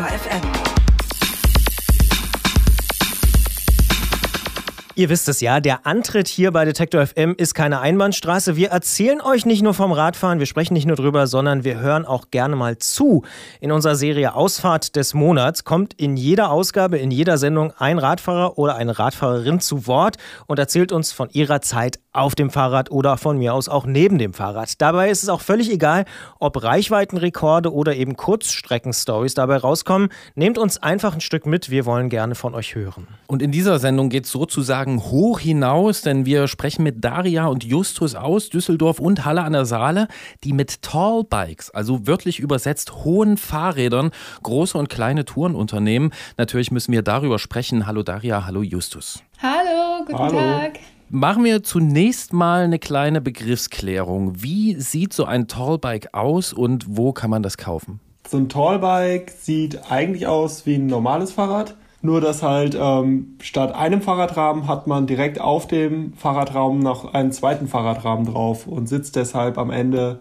Detektor FM. Ihr wisst es ja, der Antritt hier bei Detektor FM ist keine Einbahnstraße. Wir erzählen euch nicht nur vom Radfahren, wir sprechen nicht nur drüber, sondern wir hören auch gerne mal zu. In unserer Serie Ausfahrt des Monats kommt in jeder Ausgabe, in jeder Sendung ein Radfahrer oder eine Radfahrerin zu Wort und erzählt uns von ihrer Zeit auf dem Fahrrad oder von mir aus auch neben dem Fahrrad. Dabei ist es auch völlig egal, ob Reichweitenrekorde oder eben Kurzstreckenstories dabei rauskommen. Nehmt uns einfach ein Stück mit, wir wollen gerne von euch hören. Und in dieser Sendung geht es sozusagen hoch hinaus, denn wir sprechen mit Daria und Justus aus Düsseldorf und Halle an der Saale, die mit Tallbikes, also wörtlich übersetzt hohen Fahrrädern, große und kleine Touren unternehmen. Natürlich müssen wir darüber sprechen. Hallo Daria, hallo Justus. Hallo, guten Hallo. Tag. Machen wir zunächst mal eine kleine Begriffsklärung. Wie sieht so ein Tallbike aus und wo kann man das kaufen? So ein Tallbike sieht eigentlich aus wie ein normales Fahrrad. Nur dass halt ähm, statt einem Fahrradrahmen hat man direkt auf dem Fahrradrahmen noch einen zweiten Fahrradrahmen drauf und sitzt deshalb am Ende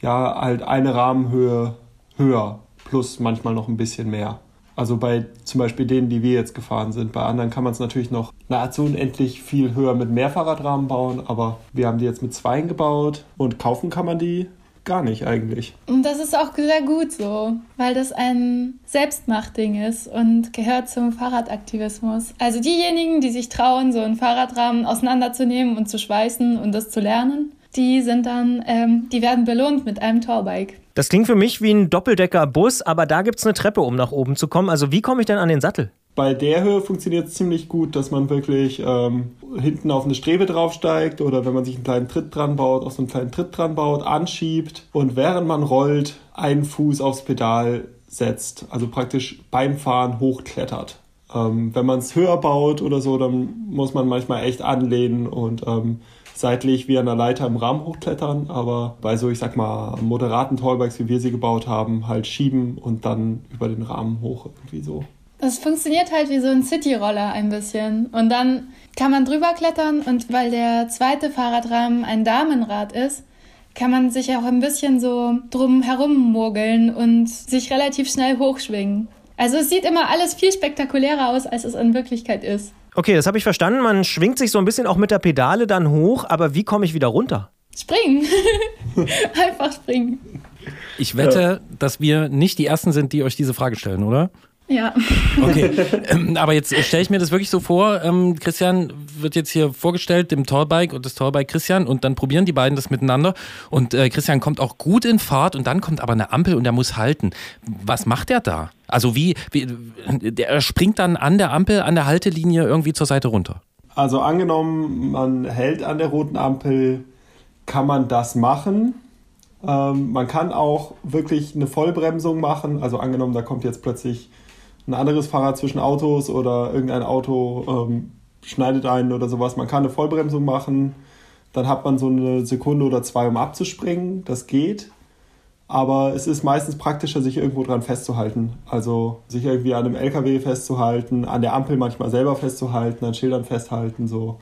ja halt eine Rahmenhöhe höher. Plus manchmal noch ein bisschen mehr. Also bei zum Beispiel denen, die wir jetzt gefahren sind. Bei anderen kann man es natürlich noch nahezu unendlich viel höher mit mehr Fahrradrahmen bauen, aber wir haben die jetzt mit zweien gebaut und kaufen kann man die gar nicht eigentlich. Und das ist auch sehr gut so, weil das ein Selbstmachtding ist und gehört zum Fahrradaktivismus. Also diejenigen, die sich trauen, so einen Fahrradrahmen auseinanderzunehmen und zu schweißen und das zu lernen, die sind dann, ähm, die werden belohnt mit einem Tallbike. Das klingt für mich wie ein Doppeldecker-Bus, aber da gibt es eine Treppe, um nach oben zu kommen. Also wie komme ich denn an den Sattel? Bei der Höhe funktioniert es ziemlich gut, dass man wirklich ähm, hinten auf eine Strebe draufsteigt oder wenn man sich einen kleinen Tritt dran baut, auf so einen kleinen Tritt dran baut, anschiebt und während man rollt, einen Fuß aufs Pedal setzt. Also praktisch beim Fahren hochklettert. Ähm, wenn man es höher baut oder so, dann muss man manchmal echt anlehnen und ähm, seitlich wie an der Leiter im Rahmen hochklettern, aber bei so, ich sag mal, moderaten Tallbikes, wie wir sie gebaut haben, halt schieben und dann über den Rahmen hoch irgendwie so. Das funktioniert halt wie so ein Cityroller ein bisschen. Und dann kann man drüber klettern und weil der zweite Fahrradrahmen ein Damenrad ist, kann man sich auch ein bisschen so drum herum mogeln und sich relativ schnell hochschwingen. Also es sieht immer alles viel spektakulärer aus, als es in Wirklichkeit ist. Okay, das habe ich verstanden. Man schwingt sich so ein bisschen auch mit der Pedale dann hoch, aber wie komme ich wieder runter? Springen. Einfach springen. Ich wette, dass wir nicht die Ersten sind, die euch diese Frage stellen, oder? Ja. Okay, ähm, aber jetzt stelle ich mir das wirklich so vor, ähm, Christian wird jetzt hier vorgestellt, dem Tallbike und das Tallbike Christian und dann probieren die beiden das miteinander und äh, Christian kommt auch gut in Fahrt und dann kommt aber eine Ampel und er muss halten. Was macht er da? Also wie, wie der springt dann an der Ampel, an der Haltelinie irgendwie zur Seite runter. Also angenommen, man hält an der roten Ampel, kann man das machen. Ähm, man kann auch wirklich eine Vollbremsung machen. Also angenommen, da kommt jetzt plötzlich ein anderes Fahrrad zwischen Autos oder irgendein Auto ähm, schneidet einen oder sowas. Man kann eine Vollbremsung machen. Dann hat man so eine Sekunde oder zwei, um abzuspringen. Das geht. Aber es ist meistens praktischer, sich irgendwo dran festzuhalten. Also sich irgendwie an einem LKW festzuhalten, an der Ampel manchmal selber festzuhalten, an Schildern festhalten, so.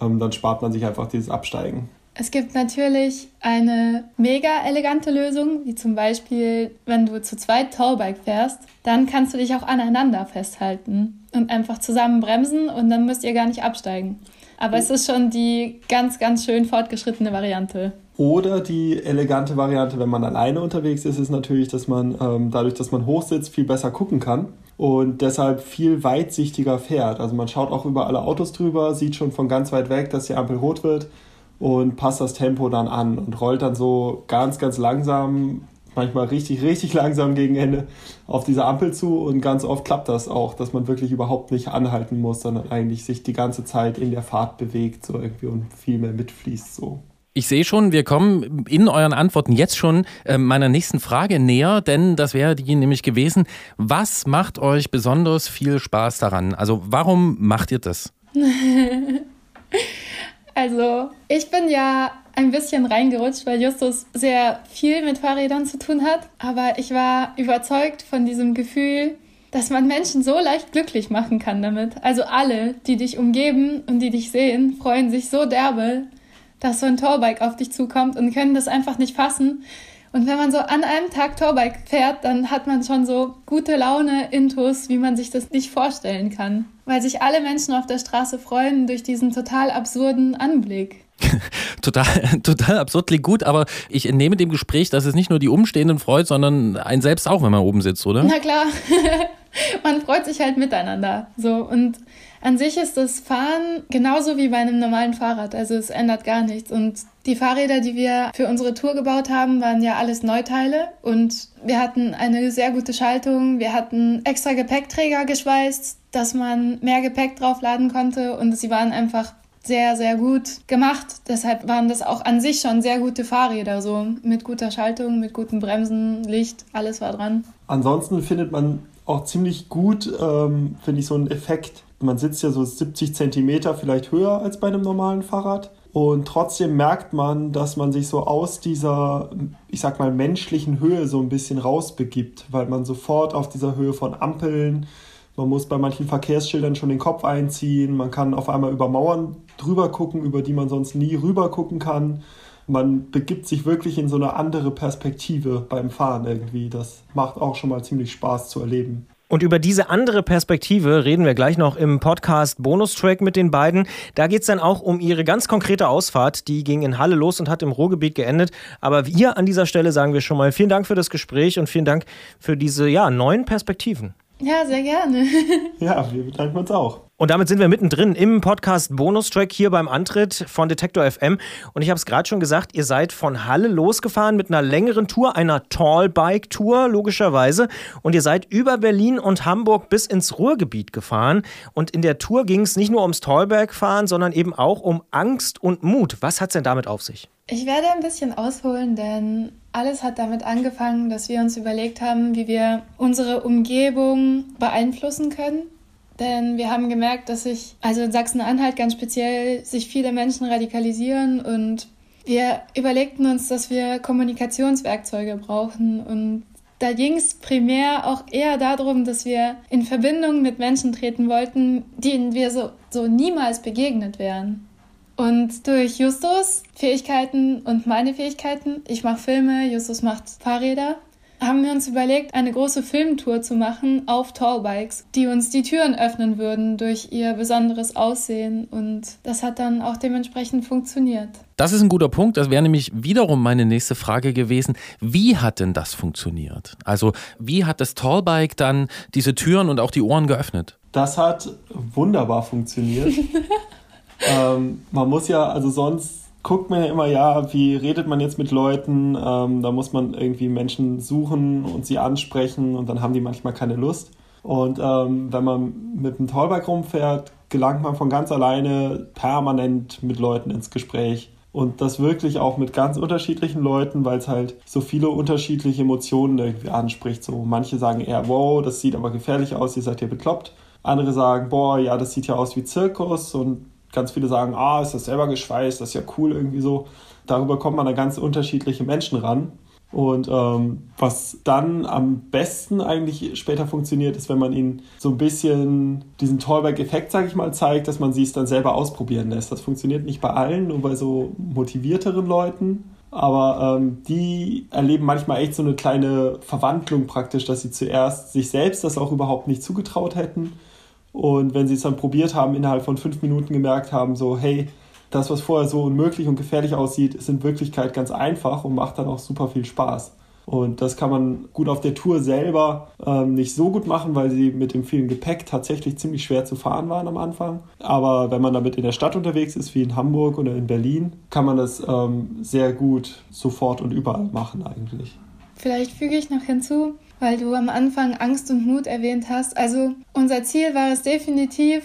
Ähm, dann spart man sich einfach dieses Absteigen. Es gibt natürlich eine mega elegante Lösung, wie zum Beispiel, wenn du zu zweit Tallbike fährst, dann kannst du dich auch aneinander festhalten und einfach zusammen bremsen und dann müsst ihr gar nicht absteigen. Aber es ist schon die ganz, ganz schön fortgeschrittene Variante. Oder die elegante Variante, wenn man alleine unterwegs ist, ist natürlich, dass man ähm, dadurch, dass man hochsitzt, viel besser gucken kann und deshalb viel weitsichtiger fährt. Also man schaut auch über alle Autos drüber, sieht schon von ganz weit weg, dass die Ampel rot wird und passt das Tempo dann an und rollt dann so ganz, ganz langsam, manchmal richtig, richtig langsam gegen Ende auf diese Ampel zu und ganz oft klappt das auch, dass man wirklich überhaupt nicht anhalten muss, sondern eigentlich sich die ganze Zeit in der Fahrt bewegt so irgendwie und viel mehr mitfließt so. Ich sehe schon, wir kommen in euren Antworten jetzt schon äh, meiner nächsten Frage näher, denn das wäre die nämlich gewesen, was macht euch besonders viel Spaß daran? Also warum macht ihr das? Also, ich bin ja ein bisschen reingerutscht, weil Justus sehr viel mit Fahrrädern zu tun hat. Aber ich war überzeugt von diesem Gefühl, dass man Menschen so leicht glücklich machen kann damit. Also alle, die dich umgeben und die dich sehen, freuen sich so derbe, dass so ein Torbike auf dich zukommt und können das einfach nicht fassen. Und wenn man so an einem Tag Tourbike fährt, dann hat man schon so gute Laune, Intus, wie man sich das nicht vorstellen kann. Weil sich alle Menschen auf der Straße freuen durch diesen total absurden Anblick. total, total absurd, klingt gut, aber ich entnehme dem Gespräch, dass es nicht nur die Umstehenden freut, sondern einen selbst auch, wenn man oben sitzt, oder? Na klar, man freut sich halt miteinander. So und an sich ist das Fahren genauso wie bei einem normalen Fahrrad, also es ändert gar nichts. Und die Fahrräder, die wir für unsere Tour gebaut haben, waren ja alles Neuteile und wir hatten eine sehr gute Schaltung, wir hatten extra Gepäckträger geschweißt, dass man mehr Gepäck draufladen konnte und sie waren einfach sehr, sehr gut gemacht. Deshalb waren das auch an sich schon sehr gute Fahrräder, so mit guter Schaltung, mit guten Bremsen, Licht, alles war dran. Ansonsten findet man auch ziemlich gut, ähm, finde ich, so einen Effekt. Man sitzt ja so 70 Zentimeter vielleicht höher als bei einem normalen Fahrrad. Und trotzdem merkt man, dass man sich so aus dieser, ich sag mal, menschlichen Höhe so ein bisschen rausbegibt, weil man sofort auf dieser Höhe von Ampeln, man muss bei manchen Verkehrsschildern schon den Kopf einziehen. Man kann auf einmal über Mauern drüber gucken, über die man sonst nie rüber gucken kann. Man begibt sich wirklich in so eine andere Perspektive beim Fahren irgendwie. Das macht auch schon mal ziemlich Spaß zu erleben. Und über diese andere Perspektive reden wir gleich noch im Podcast Bonustrack mit den beiden. Da geht es dann auch um ihre ganz konkrete Ausfahrt. Die ging in Halle los und hat im Ruhrgebiet geendet. Aber hier an dieser Stelle sagen wir schon mal vielen Dank für das Gespräch und vielen Dank für diese ja, neuen Perspektiven. Ja, sehr gerne. ja, wir bedanken uns auch. Und damit sind wir mittendrin im Podcast Bonustrack hier beim Antritt von Detektor FM. Und ich habe es gerade schon gesagt, ihr seid von Halle losgefahren mit einer längeren Tour, einer Tallbike-Tour logischerweise. Und ihr seid über Berlin und Hamburg bis ins Ruhrgebiet gefahren. Und in der Tour ging es nicht nur ums Tallbike-Fahren, sondern eben auch um Angst und Mut. Was hat es denn damit auf sich? Ich werde ein bisschen ausholen, denn alles hat damit angefangen, dass wir uns überlegt haben, wie wir unsere Umgebung beeinflussen können. Denn wir haben gemerkt, dass sich, also in Sachsen-Anhalt ganz speziell, sich viele Menschen radikalisieren und wir überlegten uns, dass wir Kommunikationswerkzeuge brauchen und da ging es primär auch eher darum, dass wir in Verbindung mit Menschen treten wollten, denen wir so, so niemals begegnet wären. Und durch Justus Fähigkeiten und meine Fähigkeiten, ich mache Filme, Justus macht Fahrräder, haben wir uns überlegt, eine große Filmtour zu machen auf Tallbikes, die uns die Türen öffnen würden durch ihr besonderes Aussehen. Und das hat dann auch dementsprechend funktioniert. Das ist ein guter Punkt. Das wäre nämlich wiederum meine nächste Frage gewesen. Wie hat denn das funktioniert? Also, wie hat das Tallbike dann diese Türen und auch die Ohren geöffnet? Das hat wunderbar funktioniert. ähm, man muss ja, also sonst guckt man ja immer, ja, wie redet man jetzt mit Leuten? Ähm, da muss man irgendwie Menschen suchen und sie ansprechen und dann haben die manchmal keine Lust. Und ähm, wenn man mit einem Tollbike rumfährt, gelangt man von ganz alleine permanent mit Leuten ins Gespräch. Und das wirklich auch mit ganz unterschiedlichen Leuten, weil es halt so viele unterschiedliche Emotionen irgendwie anspricht. So manche sagen eher, wow, das sieht aber gefährlich aus, ihr seid ja bekloppt. Andere sagen, boah, ja, das sieht ja aus wie Zirkus und ganz viele sagen, ah, ist das selber geschweißt, das ist ja cool irgendwie so. Darüber kommt man da ganz unterschiedliche Menschen ran. Und ähm, was dann am besten eigentlich später funktioniert, ist, wenn man ihnen so ein bisschen diesen Tollback-Effekt, sage ich mal, zeigt, dass man sie es dann selber ausprobieren lässt. Das funktioniert nicht bei allen, nur bei so motivierteren Leuten. Aber ähm, die erleben manchmal echt so eine kleine Verwandlung praktisch, dass sie zuerst sich selbst das auch überhaupt nicht zugetraut hätten und wenn sie es dann probiert haben, innerhalb von fünf Minuten gemerkt haben, so, hey, das, was vorher so unmöglich und gefährlich aussieht, ist in Wirklichkeit ganz einfach und macht dann auch super viel Spaß. Und das kann man gut auf der Tour selber ähm, nicht so gut machen, weil sie mit dem vielen Gepäck tatsächlich ziemlich schwer zu fahren waren am Anfang. Aber wenn man damit in der Stadt unterwegs ist, wie in Hamburg oder in Berlin, kann man das ähm, sehr gut sofort und überall machen eigentlich. Vielleicht füge ich noch hinzu, weil du am Anfang Angst und Mut erwähnt hast. Also unser Ziel war es definitiv,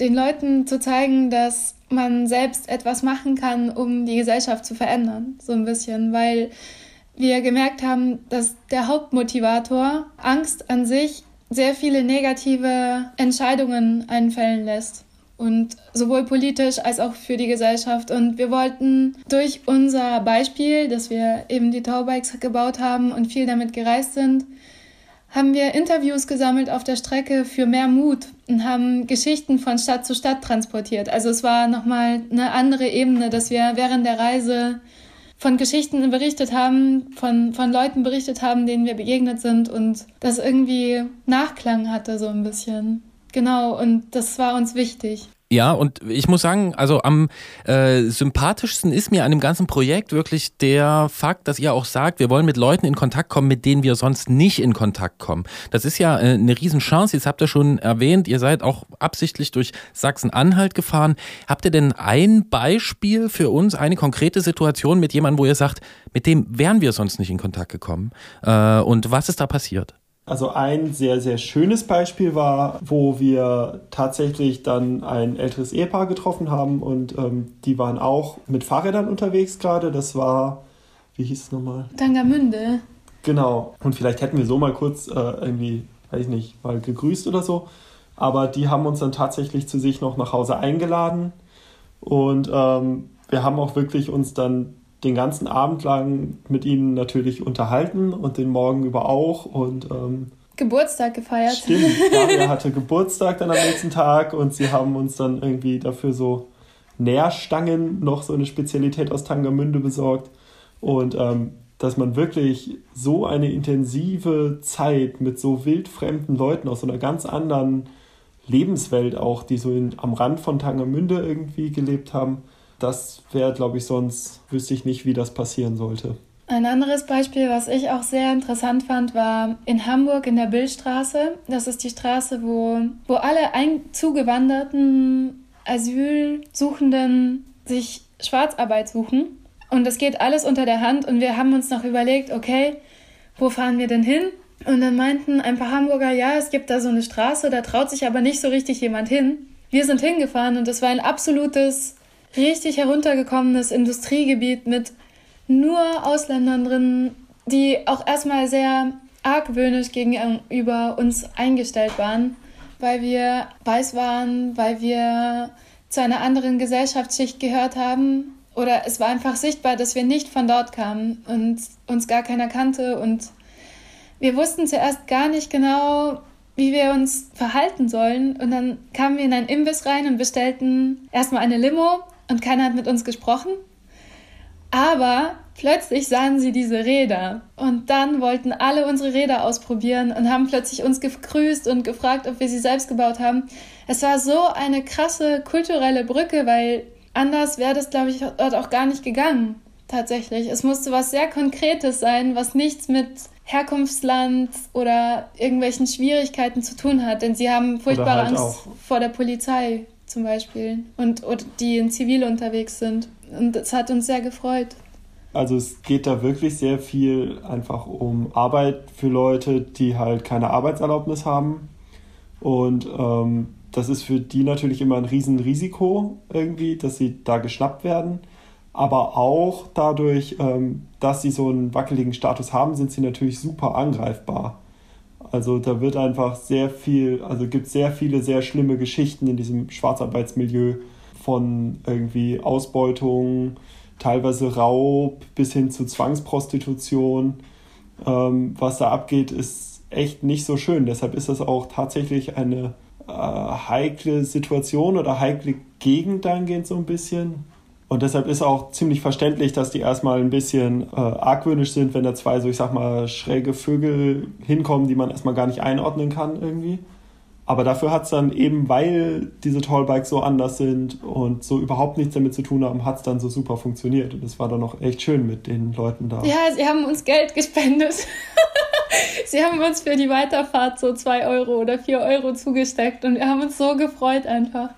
den Leuten zu zeigen, dass man selbst etwas machen kann, um die Gesellschaft zu verändern, so ein bisschen, weil wir gemerkt haben, dass der Hauptmotivator Angst an sich sehr viele negative Entscheidungen einfällen lässt und sowohl politisch als auch für die Gesellschaft. Und wir wollten durch unser Beispiel, dass wir eben die Taubikes gebaut haben und viel damit gereist sind, haben wir Interviews gesammelt auf der Strecke für mehr Mut und haben Geschichten von Stadt zu Stadt transportiert. Also es war nochmal eine andere Ebene, dass wir während der Reise von Geschichten berichtet haben, von, von Leuten berichtet haben, denen wir begegnet sind und das irgendwie Nachklang hatte so ein bisschen. Genau, und das war uns wichtig. Ja, und ich muss sagen, also am äh, sympathischsten ist mir an dem ganzen Projekt wirklich der Fakt, dass ihr auch sagt, wir wollen mit Leuten in Kontakt kommen, mit denen wir sonst nicht in Kontakt kommen. Das ist ja äh, eine Riesenchance. Jetzt habt ihr schon erwähnt, ihr seid auch absichtlich durch Sachsen-Anhalt gefahren. Habt ihr denn ein Beispiel für uns, eine konkrete Situation mit jemandem, wo ihr sagt, mit dem wären wir sonst nicht in Kontakt gekommen? Äh, und was ist da passiert? Also ein sehr, sehr schönes Beispiel war, wo wir tatsächlich dann ein älteres Ehepaar getroffen haben und ähm, die waren auch mit Fahrrädern unterwegs gerade. Das war, wie hieß es nochmal? Tangermünde. Genau. Und vielleicht hätten wir so mal kurz äh, irgendwie, weiß ich nicht, mal gegrüßt oder so. Aber die haben uns dann tatsächlich zu sich noch nach Hause eingeladen. Und ähm, wir haben auch wirklich uns dann den ganzen Abend lang mit ihnen natürlich unterhalten und den Morgen über auch und ähm, Geburtstag gefeiert. Stimmt, Daria hatte Geburtstag dann am nächsten Tag und sie haben uns dann irgendwie dafür so Nährstangen, noch so eine Spezialität aus Tangermünde besorgt und ähm, dass man wirklich so eine intensive Zeit mit so wildfremden Leuten aus so einer ganz anderen Lebenswelt auch, die so in, am Rand von Tangermünde irgendwie gelebt haben, das wäre, glaube ich, sonst wüsste ich nicht, wie das passieren sollte. Ein anderes Beispiel, was ich auch sehr interessant fand, war in Hamburg in der Billstraße. Das ist die Straße, wo, wo alle ein zugewanderten Asylsuchenden sich Schwarzarbeit suchen. Und das geht alles unter der Hand. Und wir haben uns noch überlegt, okay, wo fahren wir denn hin? Und dann meinten ein paar Hamburger, ja, es gibt da so eine Straße, da traut sich aber nicht so richtig jemand hin. Wir sind hingefahren und es war ein absolutes richtig heruntergekommenes Industriegebiet mit nur Ausländern drin, die auch erstmal sehr argwöhnisch gegenüber uns eingestellt waren, weil wir weiß waren, weil wir zu einer anderen Gesellschaftsschicht gehört haben. Oder es war einfach sichtbar, dass wir nicht von dort kamen und uns gar keiner kannte. Und wir wussten zuerst gar nicht genau, wie wir uns verhalten sollen. Und dann kamen wir in einen Imbiss rein und bestellten erstmal eine Limo und keiner hat mit uns gesprochen. Aber plötzlich sahen sie diese Räder und dann wollten alle unsere Räder ausprobieren und haben plötzlich uns gegrüßt und gefragt, ob wir sie selbst gebaut haben. Es war so eine krasse kulturelle Brücke, weil anders wäre das, glaube ich, dort auch gar nicht gegangen. Tatsächlich. Es musste was sehr Konkretes sein, was nichts mit Herkunftsland oder irgendwelchen Schwierigkeiten zu tun hat, denn sie haben furchtbare halt Angst vor der Polizei zum Beispiel und oder die in Zivil unterwegs sind. Und es hat uns sehr gefreut. Also es geht da wirklich sehr viel einfach um Arbeit für Leute, die halt keine Arbeitserlaubnis haben. Und ähm, das ist für die natürlich immer ein Riesenrisiko irgendwie, dass sie da geschnappt werden. Aber auch dadurch, ähm, dass sie so einen wackeligen Status haben, sind sie natürlich super angreifbar. Also da wird einfach sehr viel, also gibt sehr viele sehr schlimme Geschichten in diesem Schwarzarbeitsmilieu von irgendwie Ausbeutung, teilweise Raub bis hin zu Zwangsprostitution. Ähm, was da abgeht, ist echt nicht so schön. Deshalb ist das auch tatsächlich eine äh, heikle Situation oder heikle Gegend dahingehend so ein bisschen. Und deshalb ist auch ziemlich verständlich, dass die erstmal ein bisschen äh, argwöhnisch sind, wenn da zwei so, ich sag mal, schräge Vögel hinkommen, die man erstmal gar nicht einordnen kann irgendwie. Aber dafür hat es dann eben, weil diese Tallbikes so anders sind und so überhaupt nichts damit zu tun haben, hat es dann so super funktioniert. Und es war dann auch echt schön mit den Leuten da. Ja, sie haben uns Geld gespendet. sie haben uns für die Weiterfahrt so zwei Euro oder vier Euro zugesteckt und wir haben uns so gefreut einfach.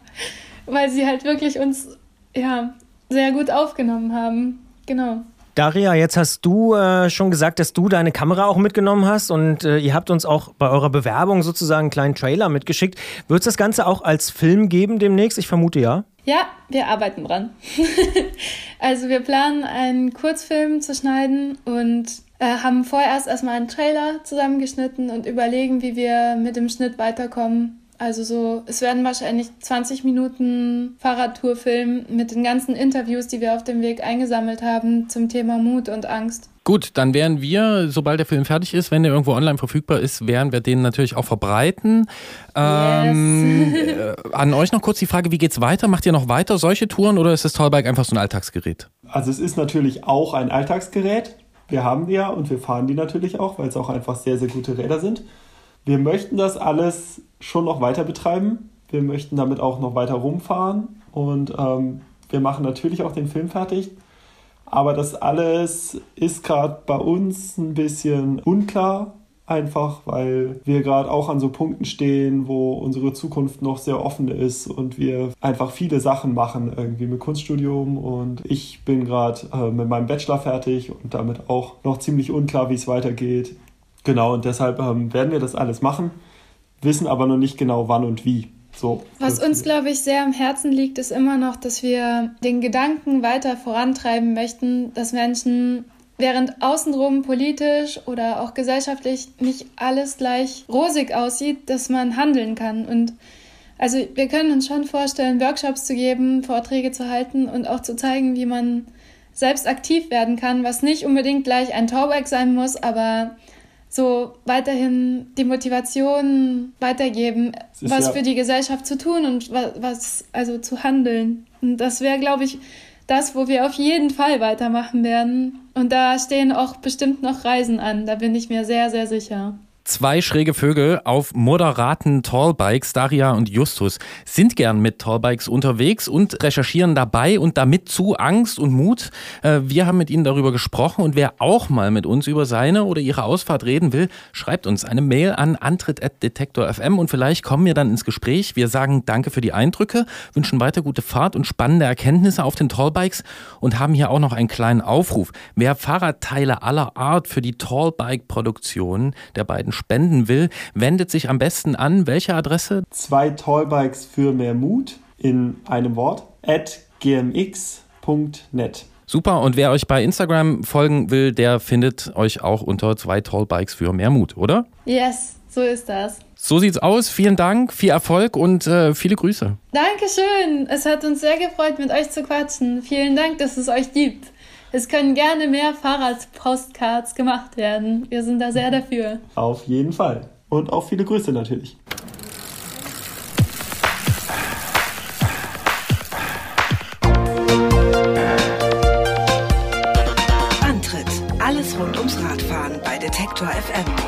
Weil sie halt wirklich uns, ja, sehr gut aufgenommen haben. Genau. Daria, jetzt hast du äh, schon gesagt, dass du deine Kamera auch mitgenommen hast und äh, ihr habt uns auch bei eurer Bewerbung sozusagen einen kleinen Trailer mitgeschickt. Wird es das Ganze auch als Film geben demnächst? Ich vermute ja. Ja, wir arbeiten dran. also wir planen einen Kurzfilm zu schneiden und äh, haben vorerst erstmal einen Trailer zusammengeschnitten und überlegen, wie wir mit dem Schnitt weiterkommen. Also so, es werden wahrscheinlich 20 Minuten Fahrradtourfilm mit den ganzen Interviews, die wir auf dem Weg eingesammelt haben zum Thema Mut und Angst. Gut, dann werden wir, sobald der Film fertig ist, wenn der irgendwo online verfügbar ist, werden wir den natürlich auch verbreiten. Ähm, yes. äh, an euch noch kurz die Frage, wie geht's weiter? Macht ihr noch weiter solche Touren oder ist das Tollbike einfach so ein Alltagsgerät? Also es ist natürlich auch ein Alltagsgerät. Wir haben die ja und wir fahren die natürlich auch, weil es auch einfach sehr, sehr gute Räder sind. Wir möchten das alles schon noch weiter betreiben. Wir möchten damit auch noch weiter rumfahren und ähm, wir machen natürlich auch den Film fertig. Aber das alles ist gerade bei uns ein bisschen unklar, einfach weil wir gerade auch an so Punkten stehen, wo unsere Zukunft noch sehr offen ist und wir einfach viele Sachen machen, irgendwie mit Kunststudium und ich bin gerade äh, mit meinem Bachelor fertig und damit auch noch ziemlich unklar, wie es weitergeht. Genau, und deshalb ähm, werden wir das alles machen, wissen aber noch nicht genau wann und wie. So. Was uns, glaube ich, sehr am Herzen liegt, ist immer noch, dass wir den Gedanken weiter vorantreiben möchten, dass Menschen, während außenrum politisch oder auch gesellschaftlich nicht alles gleich rosig aussieht, dass man handeln kann. Und also wir können uns schon vorstellen, Workshops zu geben, Vorträge zu halten und auch zu zeigen, wie man selbst aktiv werden kann, was nicht unbedingt gleich ein Tauberg sein muss, aber so weiterhin die Motivation weitergeben, was ja für die Gesellschaft zu tun und was, was also zu handeln. Und das wäre, glaube ich, das, wo wir auf jeden Fall weitermachen werden. Und da stehen auch bestimmt noch Reisen an, da bin ich mir sehr, sehr sicher. Zwei schräge Vögel auf moderaten Tallbikes, Daria und Justus, sind gern mit Tallbikes unterwegs und recherchieren dabei und damit zu Angst und Mut. Äh, wir haben mit ihnen darüber gesprochen und wer auch mal mit uns über seine oder ihre Ausfahrt reden will, schreibt uns eine Mail an antritt.detektor.fm und vielleicht kommen wir dann ins Gespräch. Wir sagen Danke für die Eindrücke, wünschen weiter gute Fahrt und spannende Erkenntnisse auf den Tallbikes und haben hier auch noch einen kleinen Aufruf. Wer Fahrradteile aller Art für die Tallbike-Produktion der beiden spenden will, wendet sich am besten an welche Adresse? Zwei Tallbikes für mehr Mut in einem Wort at gmx.net. Super, und wer euch bei Instagram folgen will, der findet euch auch unter zwei Tallbikes für mehr Mut, oder? Yes, so ist das. So sieht's aus. Vielen Dank, viel Erfolg und äh, viele Grüße. Dankeschön. Es hat uns sehr gefreut, mit euch zu quatschen. Vielen Dank, dass es euch gibt. Es können gerne mehr Fahrradpostcards gemacht werden. Wir sind da sehr dafür. Auf jeden Fall. Und auch viele Grüße natürlich. Antritt. Alles rund ums Radfahren bei Detektor FM.